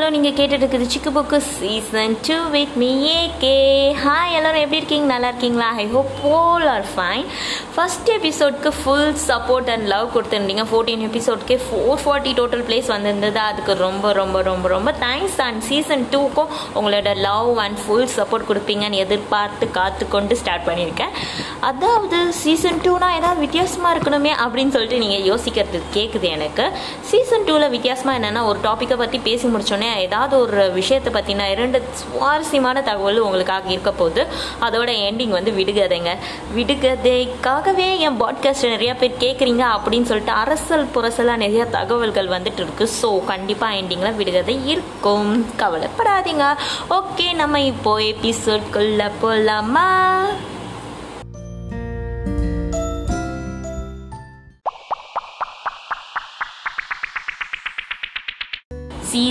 Hello நீங்கள் கேட்டுட்டு இருக்குது Chikku Bukku season two with me K hi எல்லோரும் எப்படி இருக்கீங்க? நல்லா இருக்கீங்களா? I hope all are fine first எபிசோட்க்கு full support and love கொடுத்துருந்தீங்க. ஃபோர்டீன் எபிசோட்க்கே ஃபோர் ஃபார்ட்டி டோட்டல் பிளேஸ் வந்திருந்தது. அதுக்கு ரொம்ப ரொம்ப ரொம்ப ரொம்ப தேங்க்ஸ் அண்ட் சீசன் டூக்கும் உங்களோட லவ் அண்ட் ஃபுல் சப்போர்ட் கொடுப்பீங்கன்னு எதிர்பார்த்து காத்து கொண்டு ஸ்டார்ட் பண்ணியிருக்கேன். அதாவது சீசன் டூனா ஏதாவது வித்தியாசமாக இருக்கணுமே அப்படின்னு சொல்லிட்டு நீங்கள் யோசிக்கிறது கேட்குது எனக்கு. சீசன் டூவில் வித்தியாசமாக என்னென்னா ஒரு டாப்பிக்கை பற்றி பேசி முடிச்சோடனே ஏதாவது ஒரு விஷயத்தை பற்றின இரண்டு சுவாரஸ்யமான தகவல் உங்களுக்காக இருக்க போகுது. அதோட எண்டிங் வந்து விடுகதைங்க. விடுகதைக்காகவே என் பாட்காஸ்ட் நிறையா பேர் கேட்குறீங்க அப்படின்னு சொல்லிட்டு அரசல் புரசலாக நிறையா தகவல்கள் வந்துட்டு இருக்கு. ஸோ கண்டிப்பாக எண்டிங்கில் விடுகதை இருக்கும். கவலைப்படாதீங்க. ஓகே நம்ம இப்போ எபிசோட்குள்ளே போகலாமா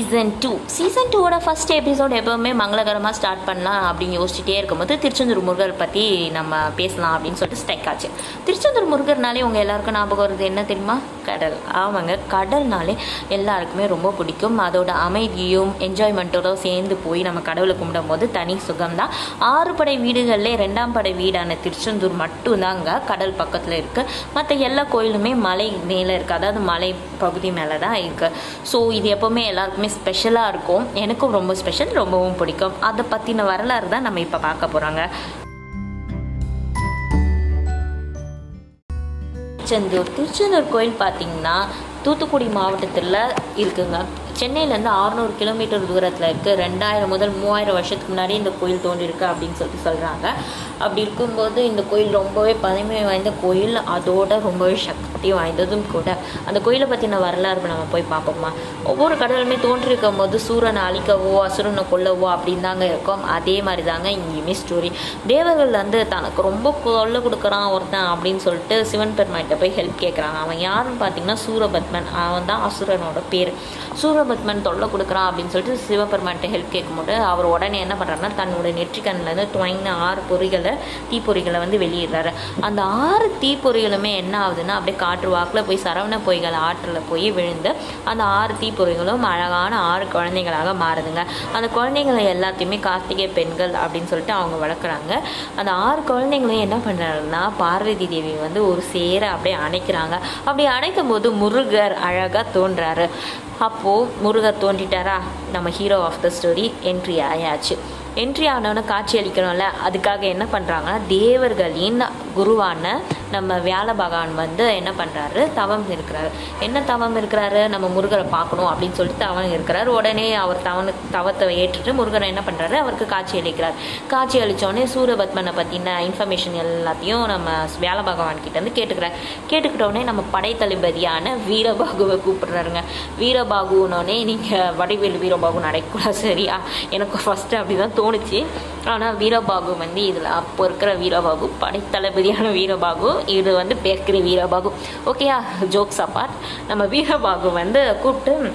சீசன் டூ சீசன் டூவோட ஃபஸ்ட் எபிசோட் எப்போவுமே மங்களகரமாக ஸ்டார்ட் பண்ணலாம் அப்படின்னு யோசிச்சுட்டே இருக்கும்போது திருச்செந்தூர் முருகர் பற்றி நம்ம பேசலாம் அப்படின்னு சொல்லிட்டு ஸ்ட்ரைக் ஆச்சு. திருச்செந்தூர் முருகர்னாலே உங்கள் எல்லாருக்கும் ஞாபகம் வருது என்ன தெரியுமா? கடல். ஆமாங்க கடல்னாலே எல்லாருக்குமே ரொம்ப பிடிக்கும். அதோட அமைதியும் என்ஜாய்மெண்ட்டோட சேர்ந்து போய் நம்ம கடவுளை கும்பிடும் போது தனி சுகம்தான். ஆறு படை வீடுகளில் ரெண்டாம் படை வீடான திருச்செந்தூர் மட்டும்தாங்க கடல் பக்கத்தில் இருக்குது மற்ற எல்லா கோயிலுமே மலை மேலே இருக்குது அதாவது மலை பகுதி மேலே தான் இருக்குது ஸோ இது எப்போவுமே எல்லாருக்குமே ஸ்பெஷலாக இருக்கும். எனக்கும் ரொம்ப ஸ்பெஷல் ரொம்பவும் பிடிக்கும். அதை பற்றின வரலாறு தான் நம்ம இப்போ பார்க்க போகிறாங்க திருச்செந்தூர் திருச்செந்தூர் கோயில் பார்த்தீங்கன்னா தூத்துக்குடி மாவட்டத்தில் இருக்குங்க. சென்னையிலேருந்து அறுநூறு கிலோமீட்டர் தூரத்தில் இருக்குது ரெண்டாயிரம் முதல் மூவாயிரம் வருஷத்துக்கு முன்னாடி இந்த கோயில் தோன்றிருக்கு அப்படின்னு சொல்லிட்டு சொல்கிறாங்க அப்படி இருக்கும்போது இந்த கோயில் ரொம்பவே பழமை வாய்ந்த கோயில். அதோட ரொம்பவே சக்தி வாய்ந்ததும் கூட. அந்த கோயிலை பற்றின வரலாறு நம்ம போய் பார்ப்போமா? ஒவ்வொரு கடலுமே தோன்றிருக்கும் போது சூரனை அழிக்கவோ அசுரனை கொல்லவோ அப்படின்னு தாங்க இருக்கும். அதே மாதிரி தாங்க இங்கேயுமே ஸ்டோரி தேவர்கள் வந்து தனக்கு ரொம்ப கொல்ல கொடுக்குறான் ஒருத்தன் அப்படின்னு சொல்லிட்டு சிவன் பெருமாட்ட போய் ஹெல்ப் கேட்குறாங்க அவன் யாருன்னு பார்த்தீங்கன்னா சூரபத்மன். அவன் தான் அசுரனோட பேர். சூரபத்மன் தொல்லை கொடுக்குறான் அப்படின்னு சொல்லிட்டு சிவபெருமான்கிட்ட ஹெல்ப் கேட்கும்போது அவர் உடனே என்ன பண்ணுறாருன்னா தன்னோட நெற்றிக்கண்ணிலேருந்து துவங்கின ஆறு பொறிகளை தீப்பொறிகளை வந்து வெளியிடுறாரு. அந்த ஆறு தீப்பொறிகளுமே என்ன ஆகுதுன்னா அப்படியே காற்று வாக்கில் போய் சரவண பொய்கள் ஆற்றில் போய் விழுந்து அந்த ஆறு தீப்பொறிகளும் அழகான ஆறு குழந்தைகளாக மாறுதுங்க. அந்த குழந்தைங்களை எல்லாத்தையுமே கார்த்திகை பெண்கள் அப்படின்னு சொல்லிட்டு அவங்க வளர்க்குறாங்க. அந்த ஆறு குழந்தைங்களையும் என்ன பண்ணுறாருன்னா பார்வதி தேவி வந்து ஒரு சேர அப்படியே அணைக்கிறாங்க. அப்படி அணைக்கும் போது முருகர் அழகாக தோன்றாரு. அப்போது முருகர் தோன்றிட்டாரா? நம்ம hero of the story entry ஆயாச்சு. என்ட்ரி ஆனவொன்னே காட்சி அளிக்கணும்ல அதுக்காக என்ன பண்ணுறாங்கன்னா தேவர்களின் குருவான நம்ம வியாழ பகவான் வந்து என்ன பண்ணுறாரு தவம் இருக்கிறாரு. என்ன தவம் இருக்கிறாரு? நம்ம முருகரை பார்க்கணும் அப்படின்னு சொல்லிட்டு தவம் இருக்கிறார். உடனே அவர் தவனு தவத்தை ஏற்றுட்டு முருகரை என்ன பண்ணுறாரு அவருக்கு காட்சி அளிக்கிறார். காட்சி அளித்தோடனே சூரபத்மனை பற்றின இன்ஃபர்மேஷன் எல்லாத்தையும் நம்ம வியாழ பகவான் கிட்டேருந்து கேட்டுக்கிறார். கேட்டுக்கிட்டோடனே நம்ம படைத்தளபதியான வீரபாகுவை கூப்பிடுறாருங்க. வீரபாகுனோடனே நீங்கள் வடிவேல் வீரபாகு நடக்கூடாது சரியா? எனக்கு ஃபஸ்ட்டு அப்படி தான் தோணுச்சு. ஆனால் வீரபாகு வந்து இதில் அப்போ இருக்கிற வீரபாகு படைத்தளபதியான வீரபாகு இது வந்து பேர்க்கிற வீரபாகு. ஓகேயா ஜோக்ஸ் அப்பார்ட் நம்ம வீரபாகு வந்து கூப்பிட்டு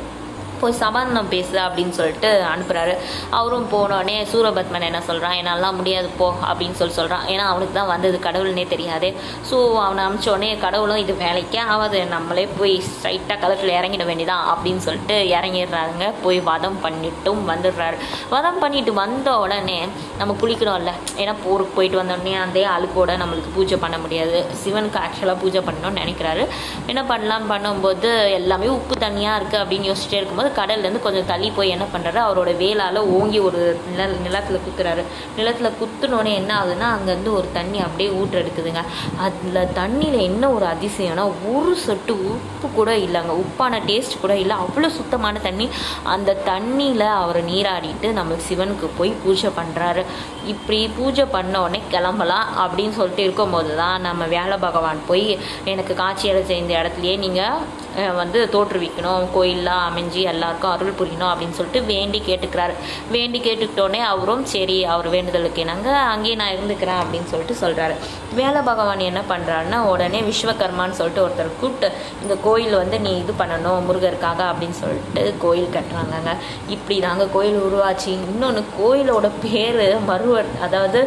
போய் சமாதானம் பேசு அப்படின்னு சொல்லிட்டு அனுப்புகிறாரு அவரும் போனோடனே சூரபத்மன் என்ன சொல்கிறான் என்னால் முடியாது போ அப்படின்னு சொல்லி சொல்கிறான் ஏன்னா அவனுக்கு தான் வந்தது கடவுள்னே தெரியாது. ஸோ அவனை அனுப்பிச்சோடனே கடவுளும் இது வேலைக்கு ஆகாது. நம்மளே போய் ஸ்ட்ரைட்டாக களத்தில் இறங்கிட வேண்டியதான் அப்படின்னு சொல்லிட்டு இறங்கிடுறாருங்க. போய் வதம் பண்ணிட்டும் வந்துடுறாரு. வதம் பண்ணிட்டு வந்த உடனே நம்ம குளிக்கணும்ல ஏன்னா போருக்கு போயிட்டு வந்தோடனே அதே அழுக்கோட நம்மளுக்கு பூஜை பண்ண முடியாது. சிவனுக்கு ஆக்சுவலாக பூஜை பண்ணணும்னு நினைக்கிறாரு. என்ன பண்ணலாம்னு பண்ணும்போது எல்லாமே உப்பு தண்ணியாக இருக்குது அப்படின்னு யோசிச்சுட்டே இருக்கும்போது கடல்லேருந்து கொஞ்சம் தள்ளி போய் என்ன பண்ணுறாரு அவரோட வேலால் ஓங்கி ஒரு நில நிலத்தில் குத்துறாரு. நிலத்தில் குத்துனோடனே என்ன ஆகுதுன்னா அங்கேருந்து ஒரு தண்ணி அப்படியே ஊற்றெடுக்குதுங்க. அதில் தண்ணியில் என்ன ஒரு அதிசயம்னா ஒரு சொட்டு உப்பு கூட இல்லைங்க. உப்பான டேஸ்ட் கூட இல்லை. அவ்வளோ சுத்தமான தண்ணி. அந்த தண்ணியில் அவர் நீராடிட்டு நம்ம சிவனுக்கு போய் பூஜை பண்ணுறாரு இப்படி பூஜை பண்ண உடனே கிளம்பலாம் அப்படின்னு சொல்லிட்டு இருக்கும்போது தான் நம்ம வேலை பகவான் போய் எனக்கு காட்சி சேர்ந்த இடத்துலையே நீங்கள் வந்து தோற்றுவிக்கணும். கோயிலெலாம் அமைஞ்சு எல்லாம் எல்லாருக்கும் அருள் புரியணும் அப்படின்னு சொல்லிட்டு வேண்டி கேட்டுக்கிறாரு. வேண்டி கேட்டுக்கிட்டோன்னே அவரும் சரி அவர் வேண்டுதலுக்கு என்னங்க அங்கேயே நான் இருந்துக்கிறேன் அப்படின்னு சொல்லிட்டு சொல்கிறாரு வேலை பகவான் என்ன பண்ணுறாருன்னா உடனே விஸ்வகர்மான்னு சொல்லிட்டு ஒருத்தர் கூப்பிட்டு இந்த கோயில் வந்து நீ இது பண்ணணும் முருகருக்காக அப்படின்னு சொல்லிட்டு கோயில் கட்டுறாங்கங்க. இப்படி தாங்க கோயில் உருவாச்சு. இன்னொன்று கோயிலோட பேர் மருவ அதாவது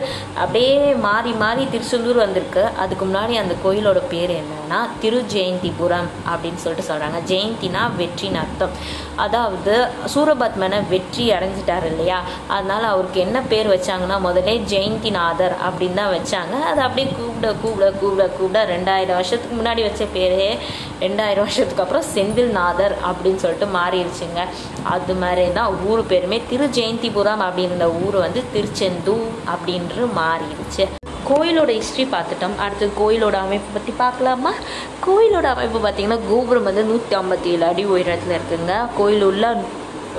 அப்படியே மாறி மாறி திருச்செந்தூர் வந்திருக்கு. அதுக்கு முன்னாடி அந்த கோயிலோட பேர் என்னன்னா திரு ஜெயந்திபுரம் அப்படின்னு சொல்லிட்டு சொல்கிறாங்க ஜெயந்தினா வெற்றின்னு அர்த்தம். அதாவது சூரபத்மனை வெற்றி அடைஞ்சிட்டார் இல்லையா? அதனால அவருக்கு என்ன பேர் வச்சாங்கன்னா முதலே ஜெயந்திநாதர் அப்படின்னு தான் வச்சாங்க. அது அப்படியே கூப்பிட கூப்பிட கூப்பிட கூப்பிட ரெண்டாயிரம் வருஷத்துக்கு முன்னாடி வச்ச பேரே ரெண்டாயிரம் வருஷத்துக்கு அப்புறம் செந்தில்நாதர் அப்படின்னு சொல்லிட்டு மாறிடுச்சுங்க. அது மாதிரி தான் ஊர் பேருமே திரு ஜெயந்திபுரம் அப்படின்ற ஊர் வந்து திருச்செந்தூர் அப்படின்று மாறிடுச்சு. கோயிலோட ஹிஸ்ட்ரி பார்த்துட்டோம். அடுத்து கோயிலோட அமைப்பு பற்றி பார்க்கலாமா? கோயிலோட அமைப்பு பார்த்தீங்கன்னா கோபுரம் வந்து நூற்றி ஐம்பத்தி ஏழு அடி உயரத்தில் இருக்குங்க. கோயில் உள்ள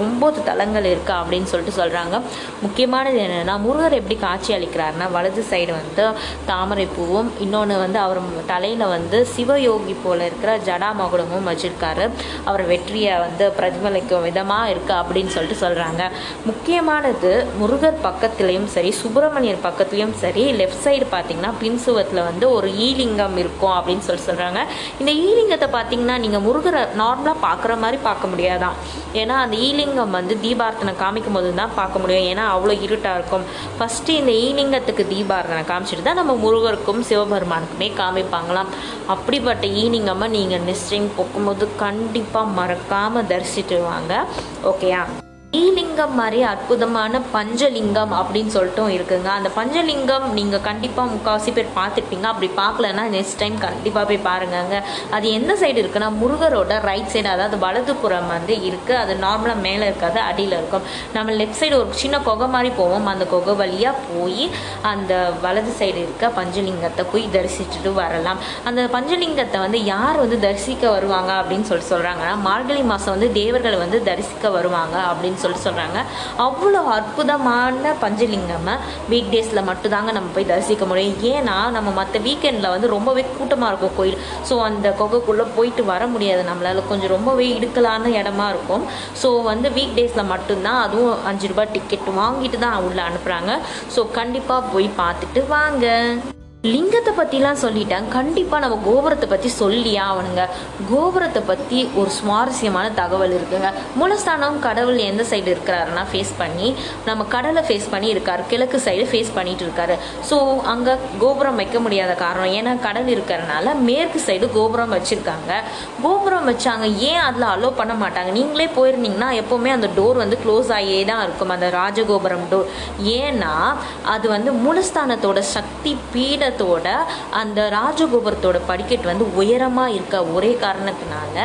ஒம்பது தலங்கள் இருக்கா அப்படின்னு சொல்லிட்டு சொல்கிறாங்க முக்கியமானது என்னென்னா முருகர் எப்படி காட்சி அளிக்கிறாருன்னா வலது சைடு வந்து தாமரை பூவும் இன்னொன்று வந்து அவர் தலையில் வந்து சிவயோகி போல் இருக்கிற ஜடா மகுடமும் வச்சுருக்காரு. அவர் வெற்றியை வந்து பிரதிபலிக்கும் விதமாக இருக்குது அப்படின்னு சொல்லிட்டு சொல்கிறாங்க முக்கியமானது முருகர் பக்கத்துலேயும் சரி சுப்பிரமணியர் பக்கத்துலேயும் சரி லெஃப்ட் சைடு பார்த்தீங்கன்னா பின்சுவத்தில் வந்து ஒரு ஈலிங்கம் இருக்கும் அப்படின்னு சொல்லி சொல்கிறாங்க இந்த ஈலிங்கத்தை பார்த்தீங்கன்னா நீங்கள் முருகரை நார்மலாக பார்க்குற மாதிரி பார்க்க முடியாதான். ஏன்னா அந்த ஈலிங் ஈலிங்கம் வந்து தீபார்த்தனை காமிக்கும் போது தான் பார்க்க முடியும். ஏன்னா அவ்வளோ இருட்டாக இருக்கும். ஃபஸ்ட்டு இந்த ஈலிங்கத்துக்கு தீபார்த்தனை காமிச்சிட்டு தான் நம்ம முருகருக்கும் சிவபெருமானுக்குமே காமிப்பாங்களாம். அப்படிப்பட்ட ஈலிங்கம்மை நீங்கள் நெக்ஸ்ட் டைம் போகும்போது கண்டிப்பாக மறக்காமல் தரிசிட்டு வாங்க ஓகேயா ஸ்ரீலிங்கம் மாதிரி அற்புதமான பஞ்சலிங்கம் அப்படின்னு சொல்லிட்டும் இருக்குங்க. அந்த பஞ்சலிங்கம் நீங்கள் கண்டிப்பாக முக்கால்வாசி பேர் பார்த்துருப்பீங்க. அப்படி பார்க்கலன்னா நெக்ஸ்ட் டைம் கண்டிப்பாக போய் பாருங்கங்க. அது எந்த சைடு இருக்குன்னா முருகரோட ரைட் சைடு அதாவது வலதுபுறம் வந்து இருக்குது அது நார்மலாக மேலே இருக்காது அடியில் இருக்கும். நம்ம லெஃப்ட் சைடு ஒரு சின்ன குகை மாதிரி போவோம். அந்த குகை வழியாக போய் அந்த வலது சைடு இருக்க பஞ்சலிங்கத்தை போய் தரிசிச்சுட்டு வரலாம். அந்த பஞ்சலிங்கத்தை வந்து யார் வந்து தரிசிக்க வருவாங்க அப்படின்னு சொல்லி சொல்கிறாங்கன்னா மார்கழி மாதம் வந்து தேவர்கள் வந்து தரிசிக்க வருவாங்க அப்படின்னு சொல்லி சொல்கிறாங்க அவ்வளோ அற்புதமான பஞ்சலிங்கம்மை வீக் டேஸில் மட்டும்தாங்க நம்ம போய் தரிசிக்க முடியும். ஏன்னா நம்ம மற்ற வீக்கெண்டில் வந்து ரொம்பவே கூட்டமாக இருக்கும் கோயில். ஸோ அந்த கொகைக்குள்ளே போயிட்டு வர முடியாது. நம்மளால் கொஞ்சம் ரொம்பவே இடுக்கலான இடமா இருக்கும். ஸோ வந்து வீக் டேஸில் மட்டும்தான் அதுவும் அஞ்சு ரூபாய் டிக்கெட் வாங்கிட்டு தான் உள்ளே அனுப்புகிறாங்க ஸோ கண்டிப்பாக போய் பார்த்துட்டு வாங்க. லிங்கத்தை பற்றிலாம் சொல்லிட்டேன். கண்டிப்பாக நம்ம கோபுரத்தை பற்றி சொல்லியே ஆகணுங்க கோபுரத்தை பற்றி ஒரு சுவாரஸ்யமான தகவல் இருக்குங்க. மூலஸ்தானம் கடவுள் எந்த சைடு இருக்கிறாருன்னா ஃபேஸ் பண்ணி நம்ம கடலை ஃபேஸ் பண்ணி இருக்காரு. கிழக்கு சைடு ஃபேஸ் பண்ணிட்டு இருக்காரு. ஸோ அங்கே கோபுரம் வைக்க முடியாத காரணம் ஏன்னா கடல் இருக்கிறனால மேற்கு சைடு கோபுரம் வச்சுருக்காங்க. கோபுரம் வச்சாங்க ஏன் அதில் அலோவ் பண்ண மாட்டாங்க? நீங்களே போயிருந்தீங்கன்னா எப்போவுமே அந்த டோர் வந்து க்ளோஸ் ஆகியே தான் இருக்கும். அந்த ராஜகோபுரம் டோர் ஏன்னா அது வந்து மூலஸ்தானத்தோட சக்தி பீட கோபுரத்தோட அந்த ராஜகோபுரத்தோட படிக்கட்டு வந்து உயரமாக இருக்க ஒரே காரணத்தினால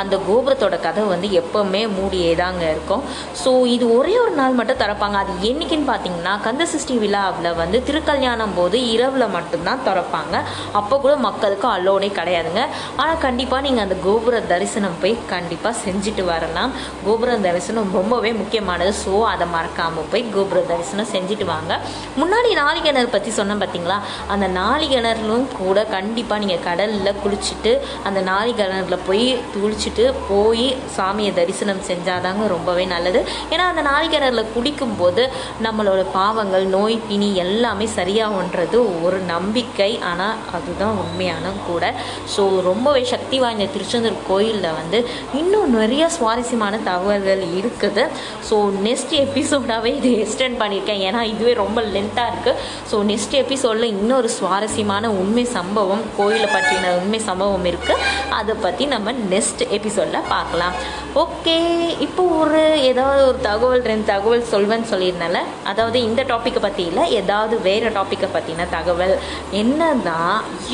அந்த கோபுரத்தோட கதவு வந்து எப்பவுமே மூடியே தாங்க இருக்கும். ஸோ இது ஒரே ஒரு நாள் மட்டும் திறப்பாங்க. அது என்னைக்குன்னு பார்த்தீங்கன்னா கந்த சஷ்டி விழாவில் வந்து திருக்கல்யாணம் போது இரவில் மட்டும்தான் திறப்பாங்க. அப்போ கூட மக்களுக்கு அலோனே கிடையாதுங்க. ஆனால் கண்டிப்பாக நீங்கள் அந்த கோபுர தரிசனம் போய் கண்டிப்பாக செஞ்சுட்டு வரலாம். கோபுர தரிசனம் ரொம்பவே முக்கியமானது. ஸோ அதை மறக்காமல் போய் கோபுர தரிசனம் செஞ்சுட்டு வாங்க. முன்னாடி நாளிகனர் பற்றி சொன்னேன் பார்த்தீங்களா அந்த நாளிகணர்லும் கூட கண்டிப்பாக நீங்கள் கடலில் குளிச்சுட்டு அந்த நாளிகணரில் போய் குளிச்சுட்டு போய் சாமியை தரிசனம் செஞ்சாதாங்க ரொம்பவே நல்லது. ஏன்னா அந்த நாளிகிணறில் குடிக்கும்போது நம்மளோட பாவங்கள் நோய் பிணி எல்லாமே சரியாகுன்றது ஒரு நம்பிக்கை. ஆனால் அதுதான் உண்மையான கூட. ஸோ ரொம்பவே சக்தி வாய்ந்த திருச்செந்தூர் கோயிலில் வந்து இன்னும் நிறைய சுவாரஸ்யமான தகவல்கள் இருக்குது. ஸோ நெக்ஸ்ட் எபிசோடாகவே இது எக்ஸ்டெண்ட் பண்ணியிருக்கேன். ஏன்னா இதுவே ரொம்ப லென்த்தாக இருக்குது ஸோ நெக்ஸ்ட் எபிசோடில் இன்னொரு சுவாரஸ்யமான உண்மை சம்பவம் கோயிலை பற்றின உண்மை சம்பவம் இருக்குது அதை பற்றி நம்ம நெக்ஸ்ட் எபிசோடில் பார்க்கலாம். ஓகே இப்போ ஒரு ஏதாவது ஒரு தகவல் ரெண்டு தகவல் சொல்வேன்னு சொல்லியிருந்தால அதாவது இந்த டாப்பிக்கை பற்றி இல்லை ஏதாவது வேறு டாப்பிக்கை பற்றின தகவல். என்னன்னா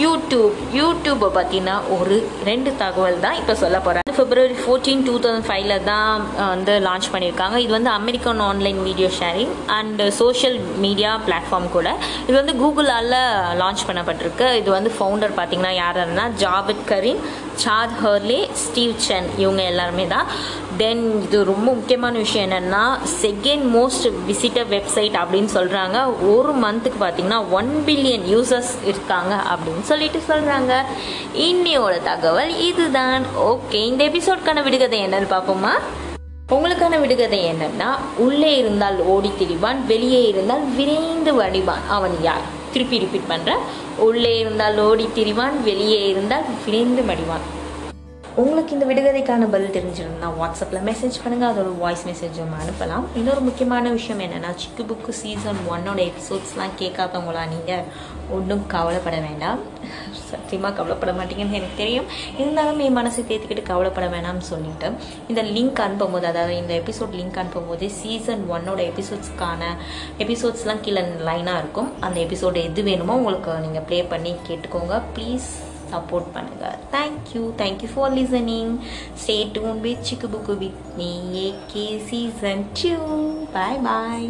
யூடியூப் யூடியூப்பை பற்றின ஒரு ரெண்டு தகவல் தான் இப்போ சொல்ல போகிறேன் பிப்ரவரி ஃபோர்டீன் டூ தௌசண்ட் ஃபைவ்ல தான் வந்து லான்ச் பண்ணியிருக்காங்க. இது வந்து American online video sharing and social media platform கூட. இது வந்து கூகுளால் லான்ச் பண்ணப்பட்டிருக்கு. இது வந்து ஃபவுண்டர் பார்த்தீங்கன்னா யாருன்னா Jawed Karim Chad Hurley Steve Chen இவங்க எல்லாருமே தான். தென் இது ரொம்ப முக்கியமான விஷயம் என்னென்னா செகண்ட் மோஸ்ட் விசிட்டர் வெப்சைட் அப்படின்னு சொல்கிறாங்க ஒரு மந்த்துக்கு பார்த்தீங்கன்னா ஒன் பில்லியன் யூசர்ஸ் இருக்காங்க அப்படின்னு சொல்லிட்டு சொல்கிறாங்க இன்னையோட தகவல் இதுதான். ஓகே இந்த எபிசோட்கான விடுகதை என்னன்னு பார்ப்போமா? உங்களுக்கான விடுகதை என்னன்னா உள்ளே இருந்தால் ஓடி திரிவான் வெளியே இருந்தால் விரைந்து வடிவான். அவன் யார்? திருப்பி ரிப்பீட் பண்ணுறேன் உள்ளே இருந்தால் ஓடி திரிவான் வெளியே இருந்தால் விரைந்து மடிவான். உங்களுக்கு இந்த விடுகதைக்கான பதில் தெரிஞ்சிருந்தா வாட்ஸ்அப்பில் மெசேஜ் பண்ணுங்கள் அதோட வாய்ஸ் மெசேஜும் அனுப்பலாம். இன்னொரு முக்கியமான விஷயம் என்னென்னா சிக்கு புக்கு சீசன் ஒன்னோட எபிசோட்ஸ்லாம் கேட்காதவங்களா நீங்கள் ஒன்றும் கவலைப்பட வேண்டாம். சத்தியமாக கவலைப்பட மாட்டீங்கன்னு எனக்கு தெரியும். இருந்தாலும் என் மனசை தேர்த்துக்கிட்டு கவலைப்பட வேணாம்னு சொல்லிட்டு இந்த லிங்க் அனுப்பும்போது அதாவது இந்த எபிசோட் லிங்க் அனுப்பும்போது சீசன் ஒன்னோட எபிசோட்ஸ்க்கான எபிசோட்ஸ்லாம் கீழே லைனாக இருக்கும். அந்த எபிசோடு எது வேணுமோ உங்களுக்கு நீங்கள் ப்ளே பண்ணி கேட்டுக்கோங்க. ப்ளீஸ் சப்போர்ட் பண்ணுங்கள் thank you thank you for listening stay tuned with Chikku Bukku with me A K season two bye bye